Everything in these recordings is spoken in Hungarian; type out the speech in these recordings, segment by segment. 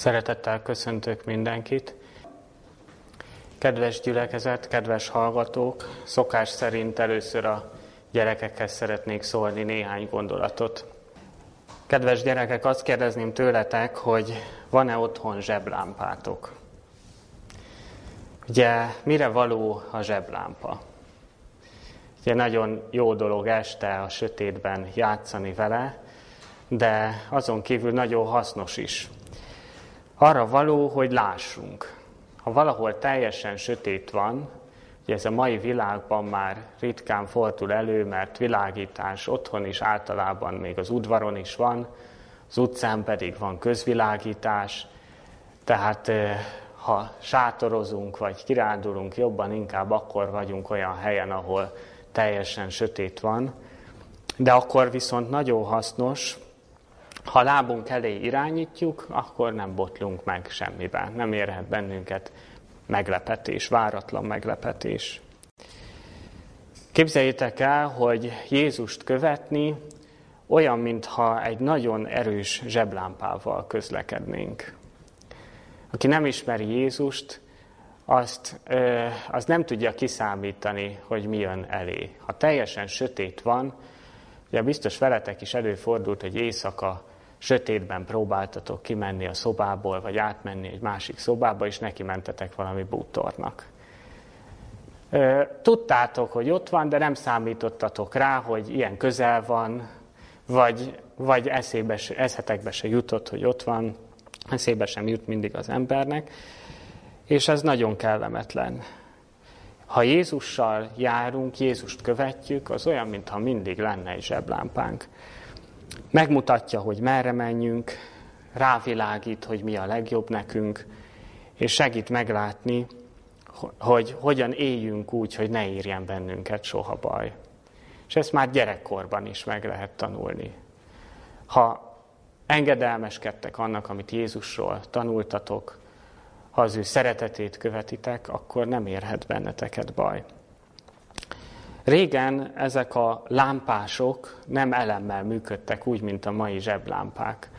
Szeretettel köszöntök mindenkit. Kedves gyülekezet, kedves hallgatók, szokás szerint először a gyerekekhez szeretnék szólni néhány gondolatot. Kedves gyerekek, azt kérdezném tőletek, hogy van-e otthon zseblámpátok? Ugye mire való a zseblámpa? Ugye nagyon jó dolog este a sötétben játszani vele, de azon kívül nagyon hasznos is. Arra való, hogy lássunk. Ha valahol teljesen sötét van, ugye ez a mai világban már ritkán fordul elő, mert világítás otthon is általában még az udvaron is van, az utcán pedig van közvilágítás, tehát ha sátorozunk vagy kirándulunk, jobban inkább akkor vagyunk olyan helyen, ahol teljesen sötét van. De akkor viszont nagyon hasznos, ha lábunk elé irányítjuk, akkor nem botlunk meg semmiben. Nem érhet bennünket meglepetés, váratlan meglepetés. Képzeljétek el, hogy Jézust követni olyan, mintha egy nagyon erős zseblámpával közlekednénk. Aki nem ismeri Jézust, azt, az nem tudja kiszámítani, hogy mi jön elé. Ha teljesen sötét van, ugye biztos veletek is előfordult, hogy éjszaka sötétben próbáltatok kimenni a szobából, vagy átmenni egy másik szobába, és neki mentetek valami bútornak. Tudtátok, hogy ott van, de nem számítottatok rá, hogy ilyen közel van, vagy, vagy eszébe, eszetekbe se jutott, hogy ott van, eszébe sem jut mindig az embernek, és ez nagyon kellemetlen. Ha Jézussal járunk, Jézust követjük, az olyan, mintha mindig lenne egy zseblámpánk. Megmutatja, hogy merre menjünk, rávilágít, hogy mi a legjobb nekünk, és segít meglátni, hogy hogyan éljünk úgy, hogy ne érjen bennünket soha baj. És ezt már gyerekkorban is meg lehet tanulni. Ha engedelmeskedtek annak, amit Jézusról tanultatok, ha az ő szeretetét követitek, akkor nem érhet benneteket baj. Régen ezek a lámpások nem elemmel működtek úgy, mint a mai zseblámpák,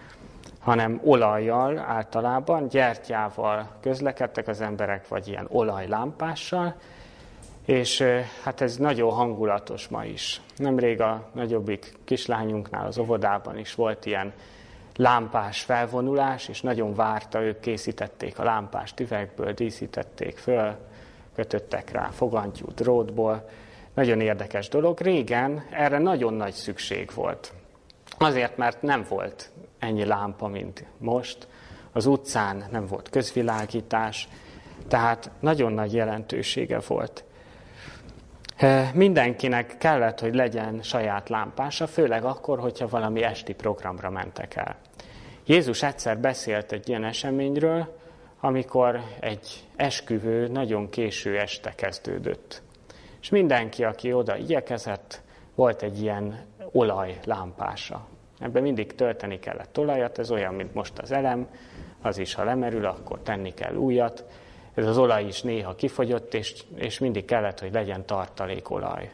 hanem olajjal általában, gyertyával közlekedtek az emberek, vagy ilyen olajlámpással, és hát ez nagyon hangulatos ma is. Nemrég a nagyobbik kislányunknál az óvodában is volt ilyen lámpás felvonulás, és nagyon várta, ők készítették a lámpást üvegből, díszítették föl, kötöttek rá fogantyú drótból, nagyon érdekes dolog. Régen erre nagyon nagy szükség volt. Azért, mert nem volt ennyi lámpa, mint most. Az utcán nem volt közvilágítás, tehát nagyon nagy jelentősége volt. Mindenkinek kellett, hogy legyen saját lámpása, főleg akkor, hogyha valami esti programra mentek el. Jézus egyszer beszélt egy ilyen eseményről, amikor egy esküvő nagyon késő este kezdődött. És mindenki, aki oda igyekezett, volt egy ilyen olajlámpása. Ebben mindig tölteni kellett olajat, ez olyan, mint most az elem, az is, ha lemerül, akkor tenni kell újat. Ez az olaj is néha kifogyott, és, és mindig kellett, hogy legyen tartalékolaj.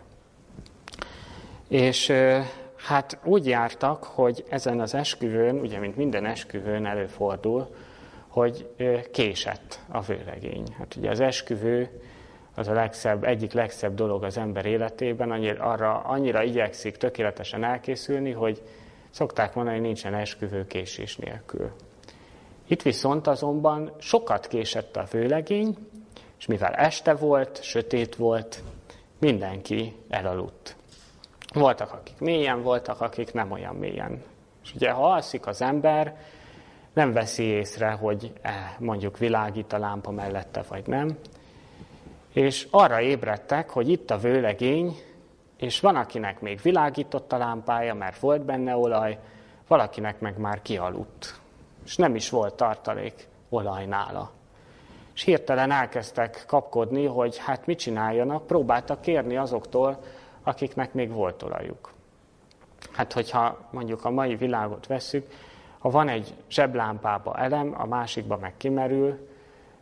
És hát úgy jártak, hogy ezen az esküvőn, ugye mint minden esküvőn előfordul, hogy késett a vőlegény. Hát ugye az esküvő az a legszebb, egyik legszebb dolog az ember életében, annyira, arra annyira igyekszik tökéletesen elkészülni, hogy szokták mondani, nincsen esküvő késés nélkül. Itt viszont azonban sokat késett a vőlegény, és mivel este volt, sötét volt, mindenki elaludt. Voltak, akik mélyen, voltak, akik nem olyan mélyen. És ugye, ha alszik az ember, nem veszi észre, hogy eh, mondjuk világít a lámpa mellette, vagy nem, és arra ébredtek, hogy itt a vőlegény, és van, akinek még világított a lámpája, mert volt benne olaj, valakinek meg már kialudt, és nem is volt tartalék olaj nála. És hirtelen elkezdtek kapkodni, hogy hát mit csináljanak, próbáltak kérni azoktól, akiknek még volt olajuk. Hát, hogyha mondjuk a mai világot veszük, ha van egy zseblámpába elem, a másikba meg kimerül,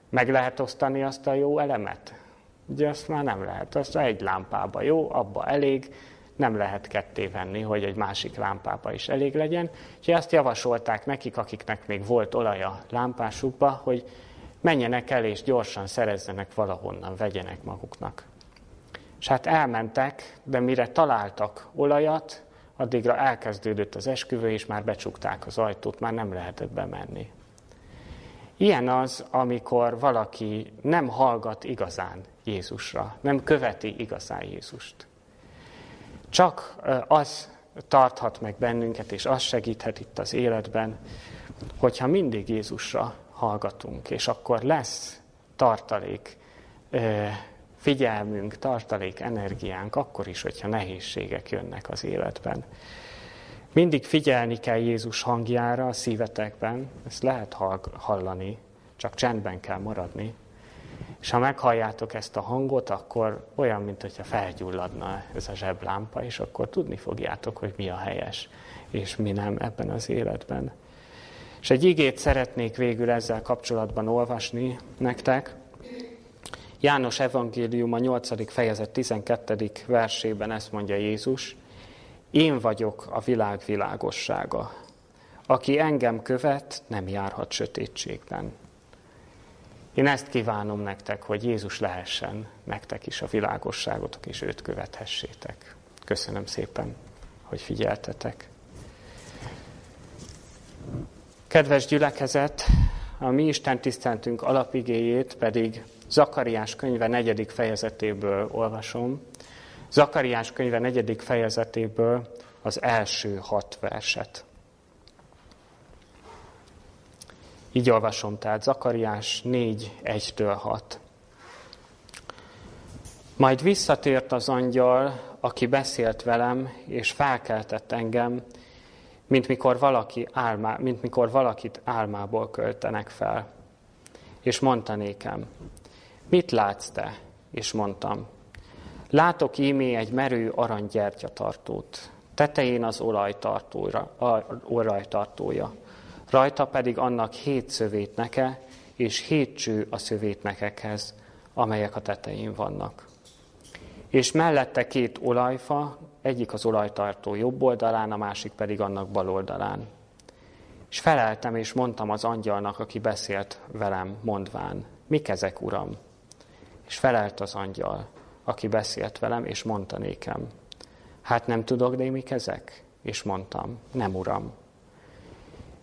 meg lehet osztani azt a jó elemet? Ugye azt már nem lehet, azt egy lámpába jó, abba elég, nem lehet ketté venni, hogy egy másik lámpába is elég legyen. Úgyhogy azt javasolták nekik, akiknek még volt olaja lámpásukba, hogy menjenek el és gyorsan szerezzenek valahonnan, vegyenek maguknak. És hát elmentek, de mire találtak olajat, addigra elkezdődött az esküvő, és már becsukták az ajtót, már nem lehetett bemenni. Ilyen az, amikor valaki nem hallgat igazán Jézusra, nem követi igazán Jézust. Csak az tarthat meg bennünket, és az segíthet itt az életben, hogyha mindig Jézusra hallgatunk, és akkor lesz tartalék figyelmünk, tartalék energiánk, akkor is, hogyha nehézségek jönnek az életben. Mindig figyelni kell Jézus hangjára a szívetekben, ezt lehet hallani, csak csendben kell maradni. És ha meghalljátok ezt a hangot, akkor olyan, mint hogyha felgyulladna ez a zseblámpa, és akkor tudni fogjátok, hogy mi a helyes, és mi nem ebben az életben. És egy igét szeretnék végül ezzel kapcsolatban olvasni nektek. János evangélium a 8. fejezet 12. versében ezt mondja Jézus, én vagyok a világ világossága. Aki engem követ, nem járhat sötétségben. Én ezt kívánom nektek, hogy Jézus lehessen nektek is a világosságotok, és őt követhessétek. Köszönöm szépen, hogy figyeltetek. Kedves gyülekezet, a mi Isten tiszteltünk alapigéjét pedig Zakariás könyve negyedik fejezetéből olvasom. Zakariás könyve negyedik fejezetéből az első hat verset. Így olvasom, tehát Zakariás 4, 1-től 6. Majd visszatért az angyal, aki beszélt velem, és felkeltett engem, mint mikor, valaki álmá, mint mikor valakit álmából költenek fel. És mondta nékem, mit látsz te? És mondtam, látok ímé egy merő aranygyertyatartót, tetején az olajtartója, olajtartója, rajta pedig annak hét szövétneke, és hét cső a szövétnekekhez, amelyek a tetején vannak. És mellette két olajfa, egyik az olajtartó jobb oldalán, a másik pedig annak bal oldalán. És feleltem, és mondtam az angyalnak, aki beszélt velem, mondván, mik ezek, uram? És felelt az angyal, aki beszélt velem, és mondta nékem, hát nem tudok, de mik ezek? És mondtam, nem, uram.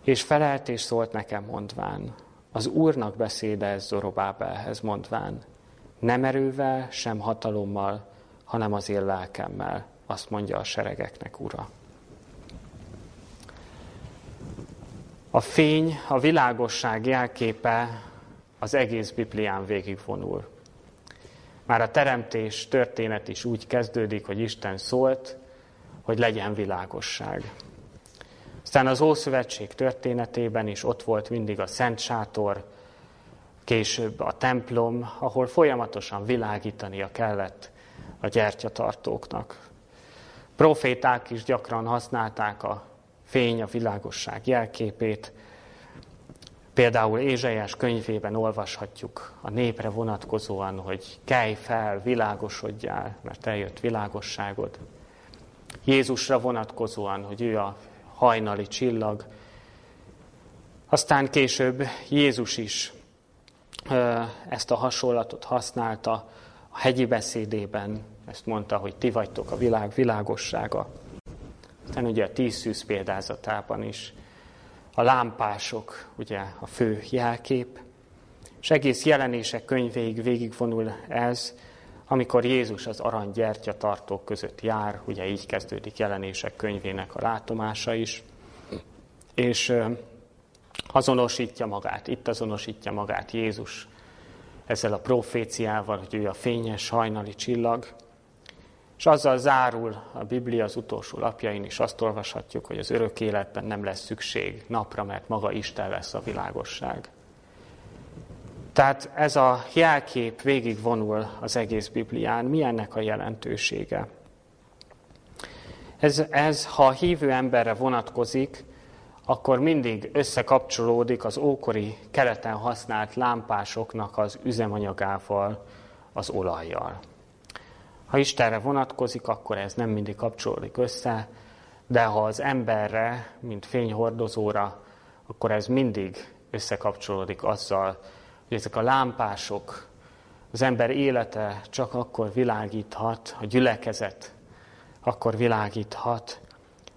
És felelt és szólt nekem mondván, az Úrnak beszéde ez Zorobábelhez mondván, nem erővel, sem hatalommal, hanem az én lelkemmel, azt mondja a seregeknek Ura. A fény, a világosság jelképe az egész Biblián végigvonul. Már a teremtés történet is úgy kezdődik, hogy Isten szólt, hogy legyen világosság. Aztán az Ószövetség történetében is ott volt mindig a Szent Sátor, később a templom, ahol folyamatosan világítania kellett a gyertyatartóknak. Proféták is gyakran használták a fény, a világosság jelképét. Például Ézsaiás könyvében olvashatjuk a népre vonatkozóan, hogy kelj fel, világosodjál, mert eljött világosságod. Jézusra vonatkozóan, hogy ő a hajnali csillag. Aztán később Jézus is ezt a hasonlatot használta a hegyi beszédében, ezt mondta, hogy ti vagytok a világ világossága. Aztán ugye a tíz szűz példázatában is a lámpások, ugye a fő jelkép, és egész jelenések könyvéig végigvonul ez, amikor Jézus az arany tartók között jár, ugye így kezdődik jelenések könyvének a látomása is, és azonosítja magát, itt azonosítja magát Jézus ezzel a proféciával, hogy ő a fényes hajnali csillag, és azzal zárul a Biblia az utolsó lapjain is, azt olvashatjuk, hogy az örök életben nem lesz szükség napra, mert maga Isten lesz a világosság. Tehát ez a jelkép végigvonul az egész Biblián. Ennek a jelentősége? Ez, ez, ha a hívő emberre vonatkozik, akkor mindig összekapcsolódik az ókori keleten használt lámpásoknak az üzemanyagával, az olajjal. Ha Istenre vonatkozik, akkor ez nem mindig kapcsolódik össze, de ha az emberre, mint fényhordozóra, akkor ez mindig összekapcsolódik azzal, hogy ezek a lámpások, az ember élete csak akkor világíthat, a gyülekezet akkor világíthat,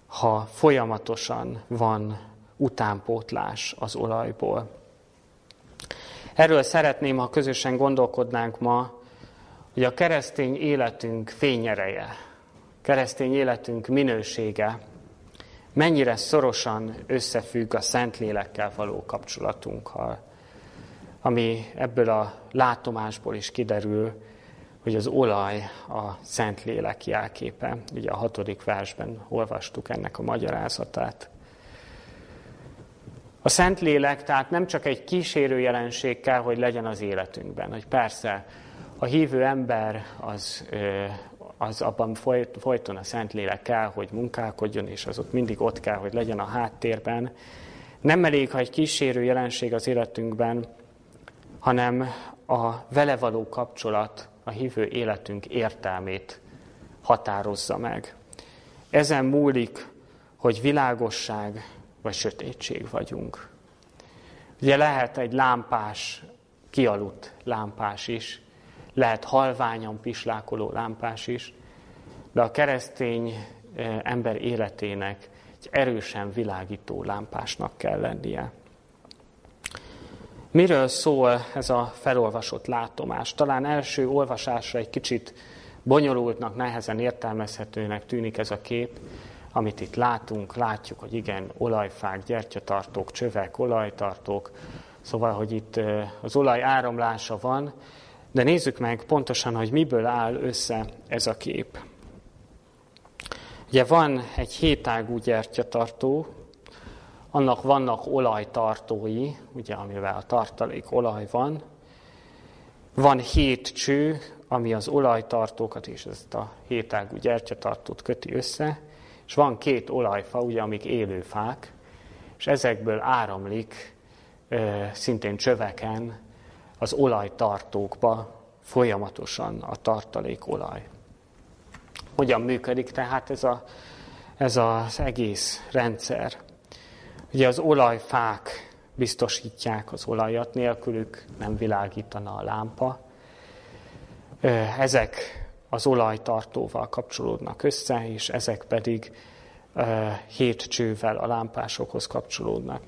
ha folyamatosan van utánpótlás az olajból. Erről szeretném, ha közösen gondolkodnánk ma, hogy a keresztény életünk fényereje, keresztény életünk minősége mennyire szorosan összefügg a Szentlélekkel való kapcsolatunkkal, ami ebből a látomásból is kiderül, hogy az olaj a Szentlélek jelképe. Ugye a hatodik versben olvastuk ennek a magyarázatát. A Szentlélek tehát nem csak egy kísérő jelenség kell, hogy legyen az életünkben, hogy persze a hívő ember az, az abban folyton a Szentlélek kell, hogy munkálkodjon, és az ott mindig ott kell, hogy legyen a háttérben. Nem elég, ha egy kísérő jelenség az életünkben, hanem a vele való kapcsolat a hívő életünk értelmét határozza meg. Ezen múlik, hogy világosság vagy sötétség vagyunk. Ugye lehet egy lámpás, kialudt lámpás is, lehet halványan pislákoló lámpás is, de a keresztény eh, ember életének egy erősen világító lámpásnak kell lennie. Miről szól ez a felolvasott látomás? Talán első olvasásra egy kicsit bonyolultnak, nehezen értelmezhetőnek tűnik ez a kép, amit itt látunk. Látjuk, hogy igen, olajfák, gyertyatartók, csövek, olajtartók, szóval, hogy itt az olaj áramlása van, de nézzük meg pontosan, hogy miből áll össze ez a kép. Ugye van egy hétágú gyertyatartó, annak vannak olajtartói, ugye, amivel a tartalék olaj van. Van hét cső, ami az olajtartókat és ezt a hétágú gyertyatartót köti össze, és van két olajfa, ugye, amik élő fák, és ezekből áramlik szintén csöveken az olajtartókba folyamatosan a tartalék olaj. Hogyan működik tehát ez, a, ez az egész rendszer? Ugye az olajfák biztosítják az olajat, nélkülük nem világítana a lámpa. Ezek az olajtartóval kapcsolódnak össze, és ezek pedig hét csővel a lámpásokhoz kapcsolódnak.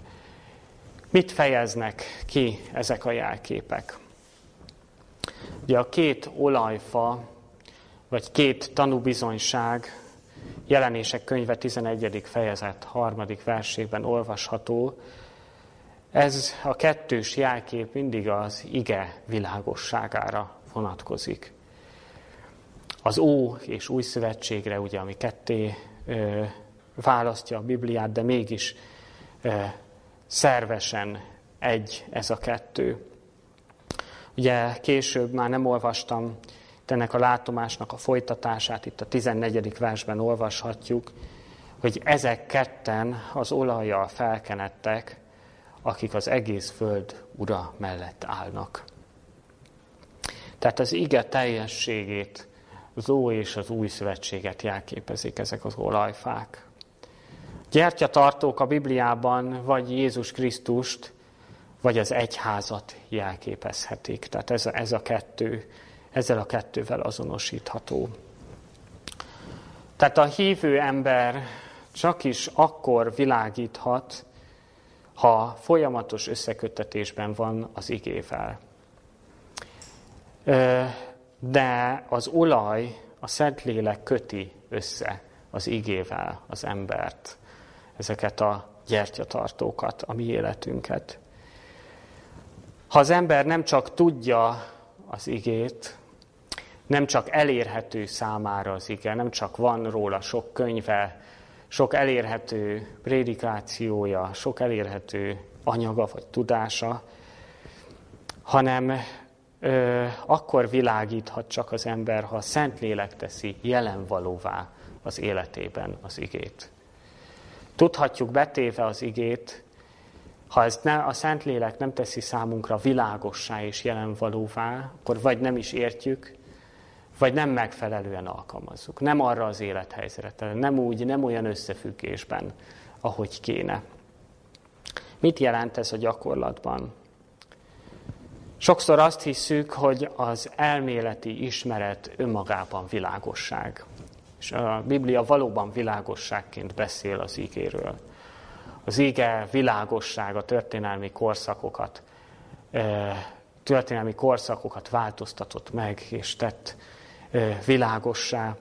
Mit fejeznek ki ezek a jelképek? Ugye a két olajfa, vagy két tanúbizonyság Jelenések könyve 11. fejezet harmadik versében olvasható. Ez a kettős jelkép mindig az ige világosságára vonatkozik. Az Ó és Új Szövetségre, ugye, ami ketté ö, választja a Bibliát, de mégis ö, szervesen egy ez a kettő. Ugye később már nem olvastam ennek a látomásnak a folytatását itt a 14. versben olvashatjuk, hogy ezek ketten az olajjal felkenettek, akik az egész föld ura mellett állnak. Tehát az ige teljességét, az Ó és az Új Szövetséget jelképezik ezek az olajfák. Gyertyatartók a Bibliában vagy Jézus Krisztust, vagy az egyházat jelképezhetik. Tehát ez a, ez a kettő ezzel a kettővel azonosítható. Tehát a hívő ember csak is akkor világíthat, ha folyamatos összeköttetésben van az igével. De az olaj, a Szentlélek köti össze az igével az embert, ezeket a gyertyatartókat, a mi életünket. Ha az ember nem csak tudja az igét, nem csak elérhető számára az ige, nem csak van róla sok könyve, sok elérhető prédikációja, sok elérhető anyaga vagy tudása, hanem ö, akkor világíthat csak az ember, ha a Szentlélek teszi jelenvalóvá az életében az igét. Tudhatjuk betéve az igét, ha ezt ne, a Szentlélek nem teszi számunkra világossá és jelenvalóvá, akkor vagy nem is értjük, vagy nem megfelelően alkalmazzuk. Nem arra az élethelyzetre, nem úgy, nem olyan összefüggésben, ahogy kéne. Mit jelent ez a gyakorlatban? Sokszor azt hiszük, hogy az elméleti ismeret önmagában világosság. És a Biblia valóban világosságként beszél az ígéről. Az íge világosság a történelmi korszakokat, történelmi korszakokat változtatott meg, és tett világossá.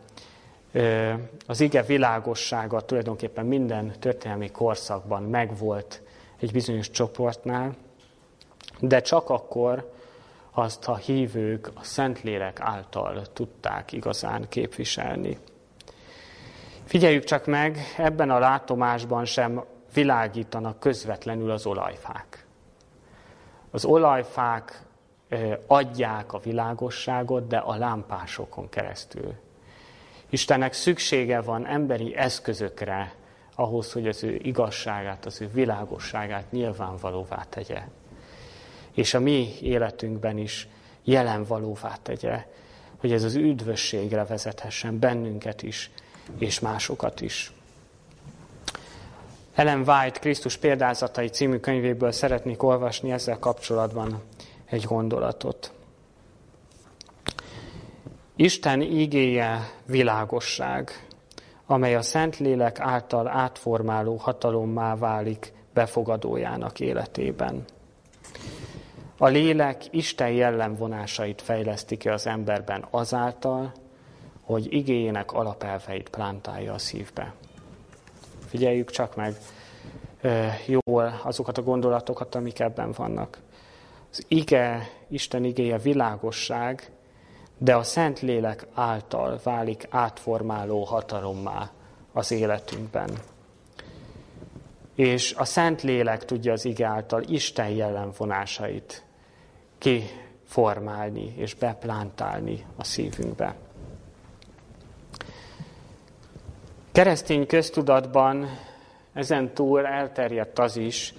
Az ige világossága tulajdonképpen minden történelmi korszakban megvolt egy bizonyos csoportnál, de csak akkor azt a hívők a Szentlélek által tudták igazán képviselni. Figyeljük csak meg, ebben a látomásban sem világítanak közvetlenül az olajfák. Az olajfák adják a világosságot, de a lámpásokon keresztül. Istennek szüksége van emberi eszközökre ahhoz, hogy az ő igazságát, az ő világosságát nyilvánvalóvá tegye. És a mi életünkben is jelenvalóvá tegye, hogy ez az üdvösségre vezethessen bennünket is, és másokat is. Ellen White Krisztus példázatai című könyvéből szeretnék olvasni ezzel kapcsolatban egy gondolatot. Isten ígéje világosság, amely a Szentlélek által átformáló hatalommá válik befogadójának életében. A lélek Isten jellemvonásait fejleszti ki az emberben azáltal, hogy igényének alapelveit plántálja a szívbe. Figyeljük csak meg jól azokat a gondolatokat, amik ebben vannak. Az ige, Isten igéje világosság, de a Szentlélek által válik átformáló hatalommá az életünkben. És a Szentlélek tudja az ige által Isten jellemvonásait kiformálni és beplántálni a szívünkbe. Keresztény köztudatban ezen túl elterjedt az is,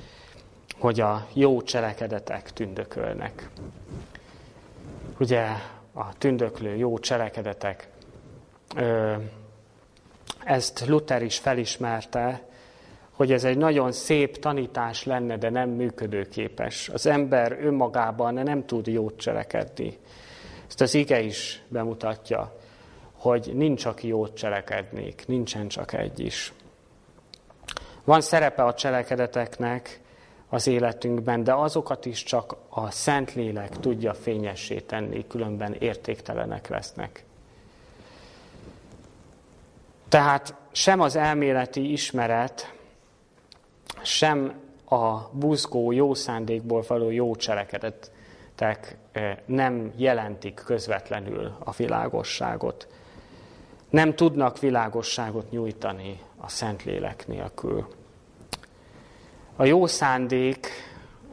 hogy a jó cselekedetek tündökölnek. Ugye a tündöklő jó cselekedetek, ezt Luther is felismerte, hogy ez egy nagyon szép tanítás lenne, de nem működőképes. Az ember önmagában nem tud jót cselekedni. Ezt az ige is bemutatja, hogy nincs, aki jót cselekednék, nincsen csak egy is. Van szerepe a cselekedeteknek az életünkben, de azokat is csak a Szentlélek tudja fényessé tenni, különben értéktelenek lesznek. Tehát sem az elméleti ismeret, sem a buzgó jó szándékból való jó cselekedetek eh, nem jelentik közvetlenül a világosságot. Nem tudnak világosságot nyújtani a Szentlélek nélkül. A jó szándék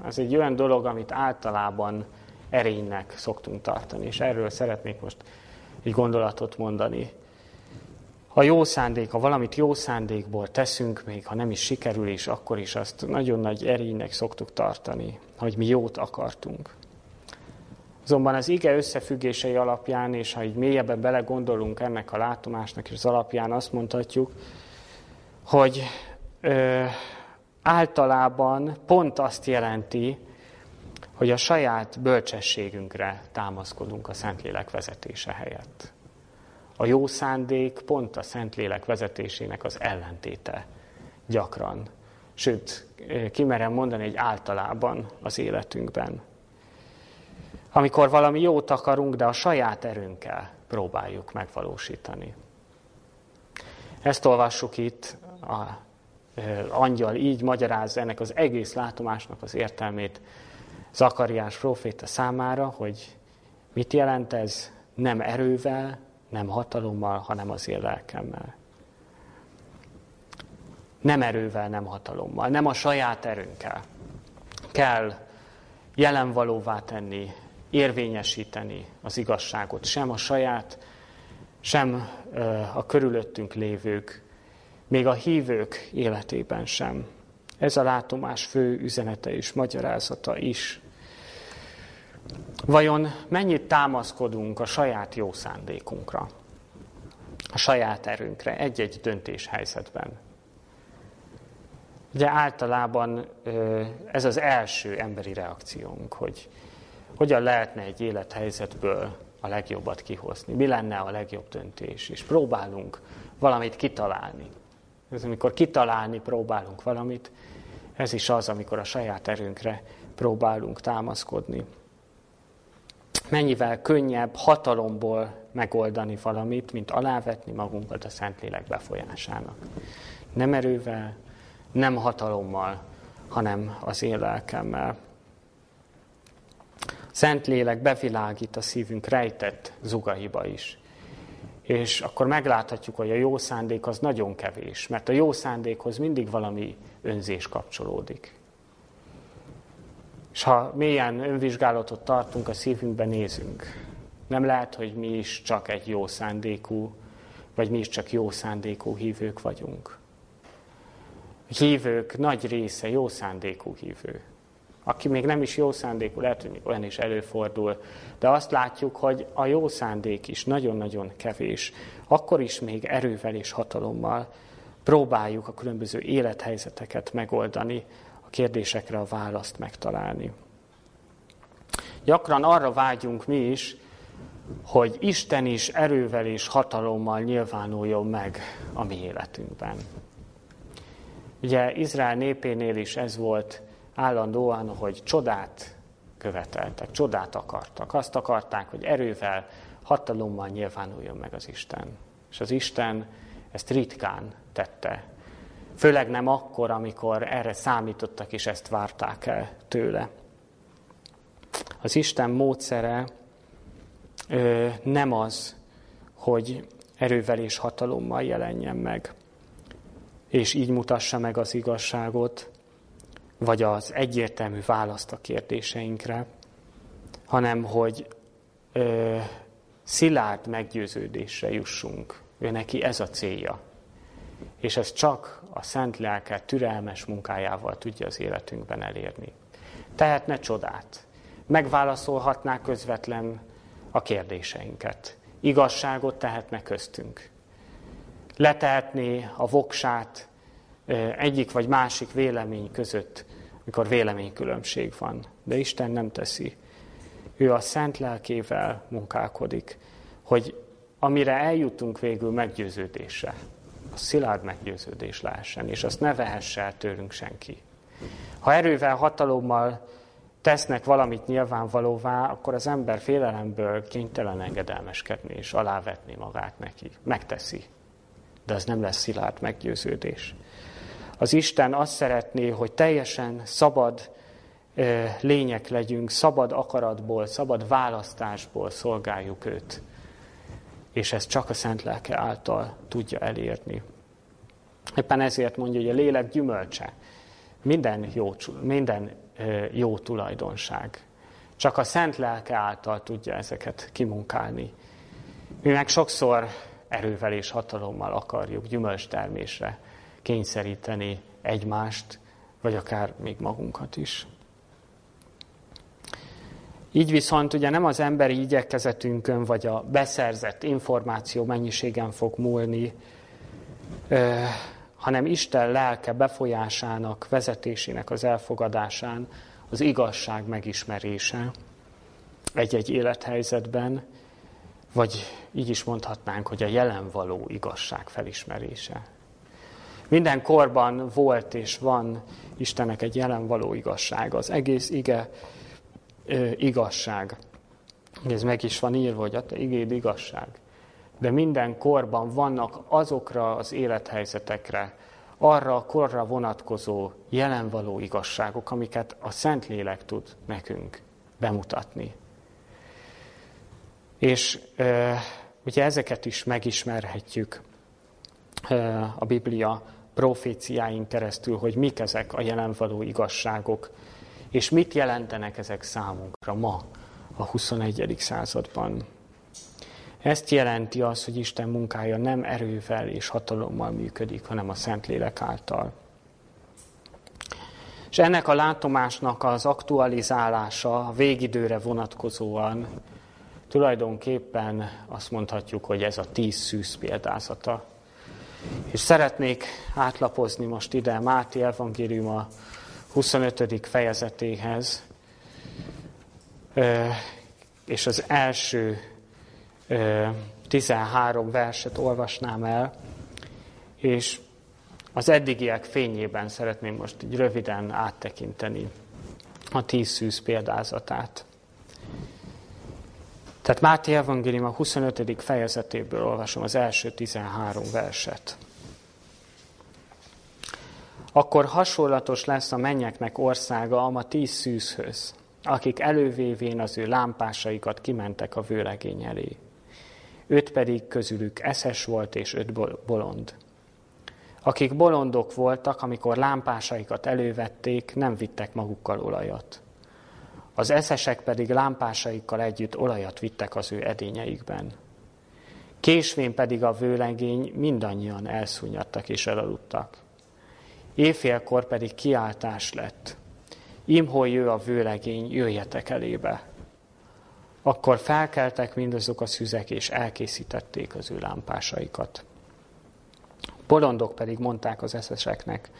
az egy olyan dolog, amit általában erénynek szoktunk tartani, és erről szeretnék most egy gondolatot mondani. A jó szándék, ha valamit jó szándékból teszünk, még ha nem is sikerül is, akkor is azt nagyon nagy erénynek szoktuk tartani, hogy mi jót akartunk. Azonban az ige összefüggései alapján, és ha így mélyebben belegondolunk ennek a látomásnak és az alapján, azt mondhatjuk, hogy ö, általában pont azt jelenti, hogy a saját bölcsességünkre támaszkodunk a Szentlélek vezetése helyett. A jó szándék pont a Szentlélek vezetésének az ellentéte gyakran. Sőt, kimerem mondani, egy általában az életünkben. Amikor valami jót akarunk, de a saját erőnkkel próbáljuk megvalósítani. Ezt olvassuk itt a angyal így magyarázza ennek az egész látomásnak az értelmét Zakariás proféta számára, hogy mit jelent ez nem erővel, nem hatalommal, hanem az én lelkemmel. Nem erővel, nem hatalommal, nem a saját erőnkkel. Kell jelenvalóvá tenni, érvényesíteni az igazságot, sem a saját, sem a körülöttünk lévők még a hívők életében sem. Ez a látomás fő üzenete és magyarázata is. Vajon mennyit támaszkodunk a saját jó szándékunkra, a saját erőnkre egy-egy döntéshelyzetben? Ugye általában ez az első emberi reakciónk, hogy hogyan lehetne egy élethelyzetből a legjobbat kihozni, mi lenne a legjobb döntés, és próbálunk valamit kitalálni. Ez amikor kitalálni próbálunk valamit, ez is az, amikor a saját erőnkre próbálunk támaszkodni. Mennyivel könnyebb hatalomból megoldani valamit, mint alávetni magunkat a Szentlélek befolyásának. Nem erővel, nem hatalommal, hanem az én lelkemmel. Szentlélek bevilágít a szívünk rejtett zugaiba is. És akkor megláthatjuk, hogy a jó szándék az nagyon kevés, mert a jó szándékhoz mindig valami önzés kapcsolódik. És ha mélyen önvizsgálatot tartunk, a szívünkben nézünk. Nem lehet, hogy mi is csak egy jó szándékú, vagy mi is csak jó szándékú hívők vagyunk. Hívők nagy része jó szándékú hívő. Aki még nem is jó szándékú, lehet, hogy olyan is előfordul, de azt látjuk, hogy a jó szándék is nagyon-nagyon kevés. Akkor is még erővel és hatalommal próbáljuk a különböző élethelyzeteket megoldani, a kérdésekre a választ megtalálni. Gyakran arra vágyunk mi is, hogy Isten is erővel és hatalommal nyilvánuljon meg a mi életünkben. Ugye Izrael népénél is ez volt állandóan, hogy csodát követeltek, csodát akartak. Azt akarták, hogy erővel, hatalommal nyilvánuljon meg az Isten. És az Isten ezt ritkán tette. Főleg nem akkor, amikor erre számítottak és ezt várták el tőle. Az Isten módszere ö, nem az, hogy erővel és hatalommal jelenjen meg, és így mutassa meg az igazságot, vagy az egyértelmű választ a kérdéseinkre, hanem hogy ö, szilárd meggyőződésre jussunk. Ő neki ez a célja. És ez csak a szent lelke türelmes munkájával tudja az életünkben elérni. Tehetne csodát. Megválaszolhatná közvetlen a kérdéseinket. Igazságot tehetne köztünk. Letehetné a voksát egyik vagy másik vélemény között, mikor véleménykülönbség van. De Isten nem teszi. Ő a szent lelkével munkálkodik, hogy amire eljutunk végül meggyőződésre, a szilárd meggyőződés lehessen, és azt ne vehesse el tőlünk senki. Ha erővel, hatalommal tesznek valamit nyilvánvalóvá, akkor az ember félelemből kénytelen engedelmeskedni és alávetni magát neki. Megteszi. De az nem lesz szilárd meggyőződés. Az Isten azt szeretné, hogy teljesen szabad lények legyünk, szabad akaratból, szabad választásból szolgáljuk őt. És ezt csak a Szent Lelke által tudja elérni. Éppen ezért mondja, hogy a lélek gyümölcse minden jó, minden jó tulajdonság. Csak a Szent Lelke által tudja ezeket kimunkálni. Mi meg sokszor erővel és hatalommal akarjuk gyümölcstermésre kényszeríteni egymást, vagy akár még magunkat is. Így viszont ugye nem az emberi igyekezetünkön, vagy a beszerzett információ mennyiségen fog múlni, hanem Isten lelke befolyásának, vezetésének az elfogadásán, az igazság megismerése egy-egy élethelyzetben, vagy így is mondhatnánk, hogy a jelen való igazság felismerése. Minden korban volt és van Istennek egy jelen való igazság. Az egész ige ö, igazság. Ez meg is van írva, hogy a te igéd igazság. De minden korban vannak azokra az élethelyzetekre, arra a korra vonatkozó jelenvaló igazságok, amiket a Szentlélek tud nekünk bemutatni. És ö, ugye ezeket is megismerhetjük ö, a Biblia proféciáink keresztül, hogy mik ezek a jelenvaló igazságok, és mit jelentenek ezek számunkra ma, a 21. században. Ezt jelenti az, hogy Isten munkája nem erővel és hatalommal működik, hanem a Szentlélek által. És ennek a látomásnak az aktualizálása végidőre vonatkozóan tulajdonképpen azt mondhatjuk, hogy ez a tíz szűz példázata. És szeretnék átlapozni most ide Máté Evangélium a 25. fejezetéhez, és az első 13 verset olvasnám el, és az eddigiek fényében szeretném most így röviden áttekinteni a tíz szűz példázatát. Tehát Máté Evangélium a 25. fejezetéből olvasom az első 13 verset. Akkor hasonlatos lesz a mennyeknek országa a tíz szűzhöz, akik elővévén az ő lámpásaikat kimentek a vőlegény elé. Öt pedig közülük eszes volt, és öt bolond. Akik bolondok voltak, amikor lámpásaikat elővették, nem vittek magukkal olajat. Az eszesek pedig lámpásaikkal együtt olajat vittek az ő edényeikben. Késvén pedig a vőlegény mindannyian elszúnyadtak és elaludtak. Éjfélkor pedig kiáltás lett. Imhol jő a vőlegény, jöjjetek elébe. Akkor felkeltek mindazok a szüzek, és elkészítették az ő lámpásaikat. Bolondok pedig mondták az eszeseknek,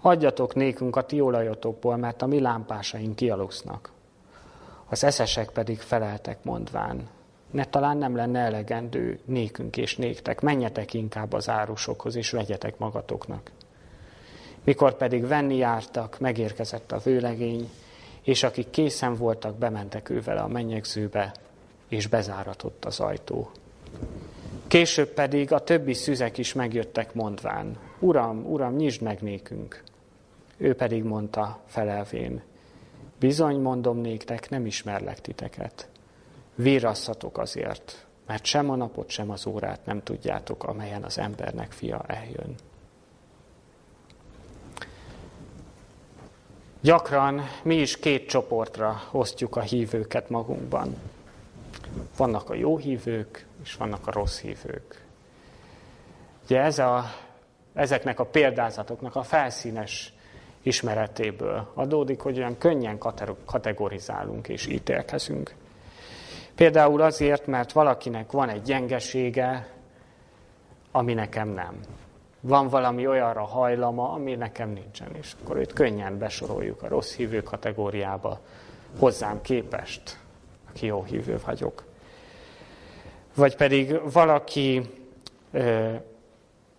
adjatok nékünk a ti olajatokból, mert a mi lámpásaink kialusznak. Az eszesek pedig feleltek mondván, ne talán nem lenne elegendő nékünk és néktek, menjetek inkább az árusokhoz, és vegyetek magatoknak. Mikor pedig venni jártak, megérkezett a vőlegény, és akik készen voltak, bementek ővel a mennyegzőbe, és bezáratott az ajtó. Később pedig a többi szüzek is megjöttek mondván, Uram, Uram, nyisd meg nékünk. Ő pedig mondta felelvén, bizony mondom néktek, nem ismerlek titeket. Vírasszatok azért, mert sem a napot, sem az órát nem tudjátok, amelyen az embernek fia eljön. Gyakran mi is két csoportra osztjuk a hívőket magunkban. Vannak a jó hívők, és vannak a rossz hívők. Ugye ez a, ezeknek a példázatoknak a felszínes ismeretéből adódik, hogy olyan könnyen kategorizálunk és ítélkezünk. Például azért, mert valakinek van egy gyengesége, ami nekem nem. Van valami olyanra hajlama, ami nekem nincsen, és akkor őt könnyen besoroljuk a rossz hívő kategóriába, hozzám képest, aki jó hívő vagyok vagy pedig valaki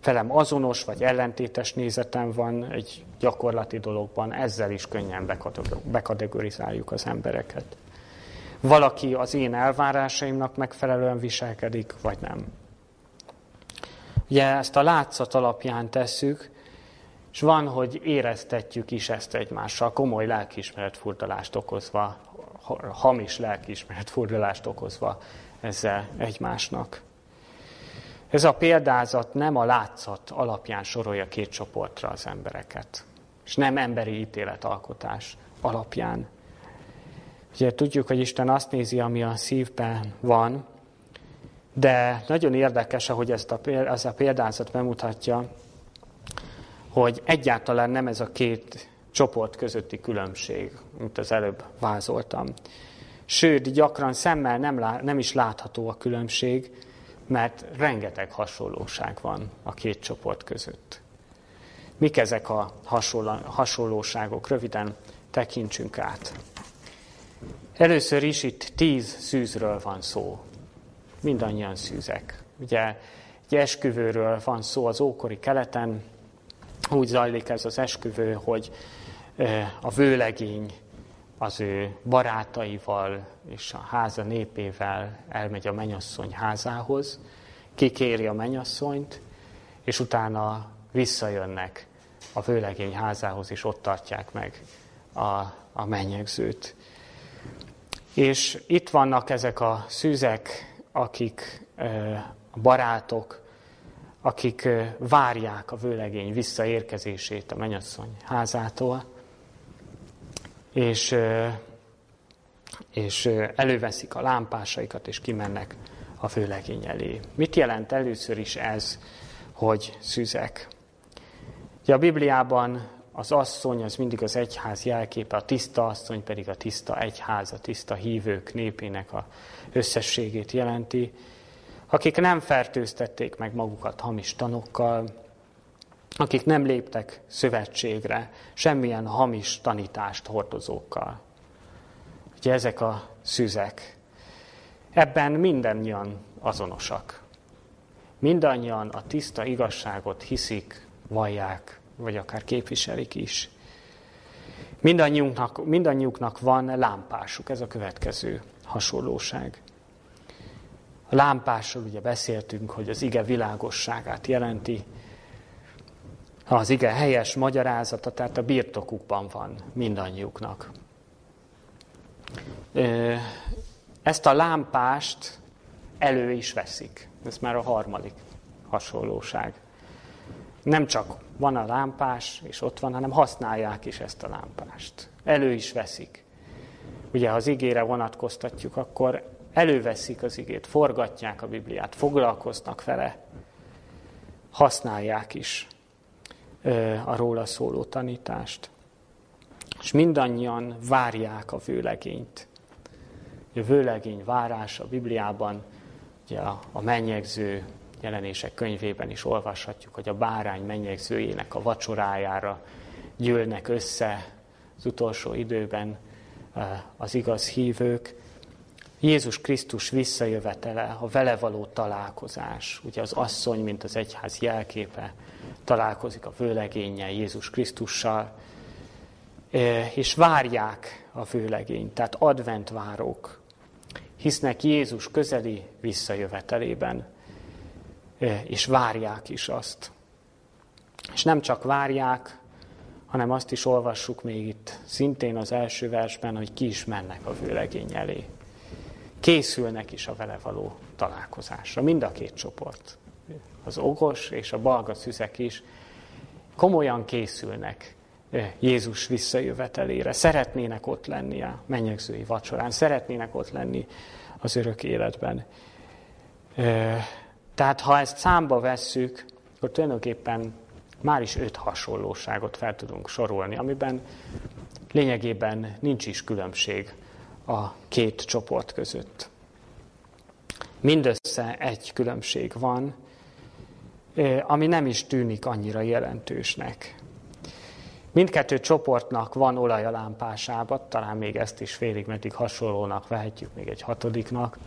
velem azonos vagy ellentétes nézetem van egy gyakorlati dologban, ezzel is könnyen bekategorizáljuk az embereket. Valaki az én elvárásaimnak megfelelően viselkedik, vagy nem. Ugye ezt a látszat alapján tesszük, és van, hogy éreztetjük is ezt egymással, komoly lelkiismeretfurdalást okozva, hamis lelkiismeretfurdalást okozva ezzel egymásnak. Ez a példázat nem a látszat alapján sorolja két csoportra az embereket, és nem emberi ítéletalkotás alapján. Ugye tudjuk, hogy Isten azt nézi, ami a szívben van, de nagyon érdekes, ahogy ezt a, ez a példázat bemutatja, hogy egyáltalán nem ez a két csoport közötti különbség, mint az előbb vázoltam. Sőt, gyakran szemmel nem, lá, nem is látható a különbség, mert rengeteg hasonlóság van a két csoport között. Mik ezek a hasonlóságok? Röviden tekintsünk át. Először is itt tíz szűzről van szó. Mindannyian szűzek. Ugye egy esküvőről van szó az ókori keleten. Úgy zajlik ez az esküvő, hogy a vőlegény az ő barátaival és a háza népével elmegy a menyasszony házához, kikéri a menyasszonyt, és utána visszajönnek a vőlegény házához, és ott tartják meg a, a mennyegzőt. És itt vannak ezek a szűzek, akik a barátok, akik várják a vőlegény visszaérkezését a menyasszony házától, és, és előveszik a lámpásaikat, és kimennek a főlegény elé. Mit jelent először is ez, hogy szüzek? Ugye a Bibliában az asszony az mindig az egyház jelképe, a tiszta asszony pedig a tiszta egyház, a tiszta hívők népének a összességét jelenti, akik nem fertőztették meg magukat hamis tanokkal, akik nem léptek szövetségre semmilyen hamis tanítást hordozókkal. Ugye ezek a szüzek. Ebben mindannyian azonosak. Mindannyian a tiszta igazságot hiszik, vallják, vagy akár képviselik is. Mindannyiunknak, mindannyiuknak van lámpásuk, ez a következő hasonlóság. A lámpásról ugye beszéltünk, hogy az ige világosságát jelenti, az ige helyes magyarázata, tehát a birtokukban van mindannyiuknak. Ezt a lámpást elő is veszik. Ez már a harmadik hasonlóság. Nem csak van a lámpás, és ott van, hanem használják is ezt a lámpást. Elő is veszik. Ugye, ha az igére vonatkoztatjuk, akkor előveszik az igét, forgatják a Bibliát, foglalkoznak vele, használják is a róla szóló tanítást. És mindannyian várják a vőlegényt. A vőlegény várása a Bibliában, ugye a, a mennyegző jelenések könyvében is olvashatjuk, hogy a bárány mennyegzőjének a vacsorájára gyűlnek össze az utolsó időben az igaz hívők. Jézus Krisztus visszajövetele, a vele való találkozás, ugye az asszony, mint az egyház jelképe, találkozik a vőlegényel, Jézus Krisztussal, és várják a vőlegényt, tehát adventvárók, hisznek Jézus közeli visszajövetelében, és várják is azt. És nem csak várják, hanem azt is olvassuk még itt, szintén az első versben, hogy ki is mennek a vőlegény elé. Készülnek is a vele való találkozásra, mind a két csoport az okos és a balga szüzek is komolyan készülnek Jézus visszajövetelére. Szeretnének ott lenni a mennyegzői vacsorán, szeretnének ott lenni az örök életben. Tehát ha ezt számba vesszük, akkor tulajdonképpen már is öt hasonlóságot fel tudunk sorolni, amiben lényegében nincs is különbség a két csoport között. Mindössze egy különbség van, ami nem is tűnik annyira jelentősnek. Mindkettő csoportnak van olaj a lámpásába, talán még ezt is félig meddig hasonlónak vehetjük még egy hatodiknak,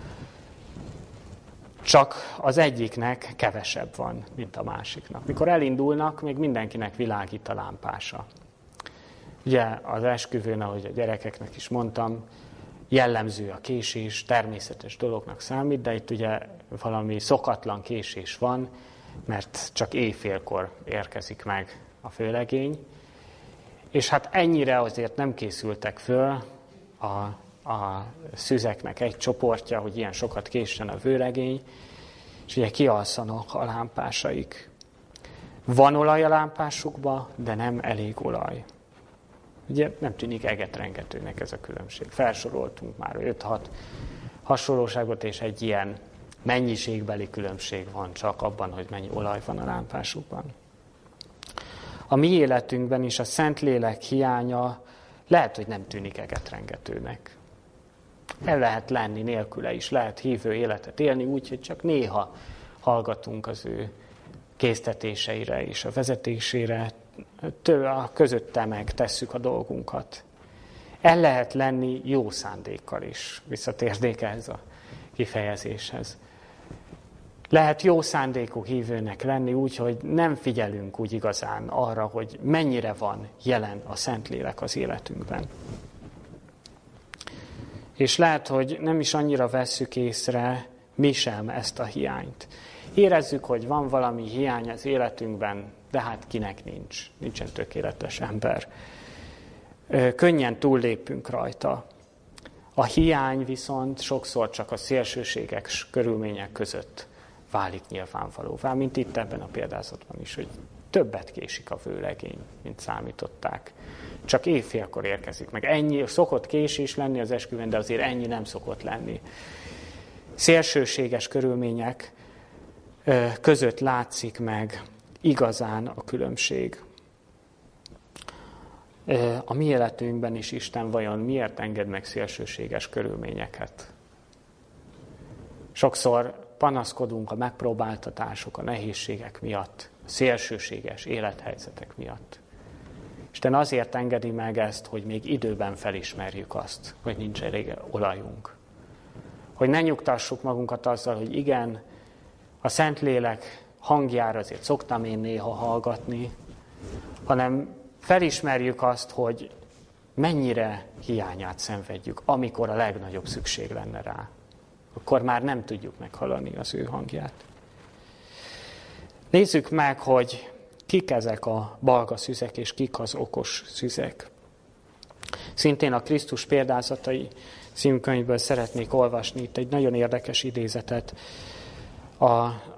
csak az egyiknek kevesebb van, mint a másiknak. Mikor elindulnak, még mindenkinek világít a lámpása. Ugye az esküvőn, ahogy a gyerekeknek is mondtam, jellemző a késés, természetes dolognak számít, de itt ugye valami szokatlan késés van, mert csak éjfélkor érkezik meg a főlegény, és hát ennyire azért nem készültek föl a, a szüzeknek egy csoportja, hogy ilyen sokat késsen a vőlegény, és ugye kialszanak a lámpásaik. Van olaj a lámpásukba, de nem elég olaj. Ugye nem tűnik egetrengetőnek ez a különbség. Felsoroltunk már 5-6 hasonlóságot, és egy ilyen mennyiségbeli különbség van csak abban, hogy mennyi olaj van a lámpásukban. A mi életünkben is a Szentlélek hiánya lehet, hogy nem tűnik egetrengetőnek. El lehet lenni nélküle is, lehet hívő életet élni úgy, hogy csak néha hallgatunk az ő késztetéseire és a vezetésére, a közötte meg tesszük a dolgunkat. El lehet lenni jó szándékkal is, visszatérnék ehhez a kifejezéshez. Lehet jó szándékú hívőnek lenni úgy, hogy nem figyelünk úgy igazán arra, hogy mennyire van jelen a Szentlélek az életünkben. És lehet, hogy nem is annyira vesszük észre mi sem ezt a hiányt. Érezzük, hogy van valami hiány az életünkben, de hát kinek nincs, nincsen tökéletes ember. Könnyen túllépünk rajta. A hiány viszont sokszor csak a szélsőségek körülmények között válik nyilvánvalóvá, mint itt ebben a példázatban is, hogy többet késik a vőlegény, mint számították. Csak évfélkor érkezik meg. Ennyi szokott késés lenni az esküvőn, de azért ennyi nem szokott lenni. Szélsőséges körülmények között látszik meg igazán a különbség. a mi életünkben is Isten vajon miért enged meg szélsőséges körülményeket. Sokszor panaszkodunk a megpróbáltatások, a nehézségek miatt, a szélsőséges élethelyzetek miatt. Isten azért engedi meg ezt, hogy még időben felismerjük azt, hogy nincs elég olajunk. Hogy ne nyugtassuk magunkat azzal, hogy igen, a Szentlélek hangjára azért szoktam én néha hallgatni, hanem felismerjük azt, hogy mennyire hiányát szenvedjük, amikor a legnagyobb szükség lenne rá. Akkor már nem tudjuk meghalani az ő hangját. Nézzük meg, hogy kik ezek a balga szüzek, és kik az okos szüzek. Szintén a Krisztus példázatai címkönyvből szeretnék olvasni itt egy nagyon érdekes idézetet a,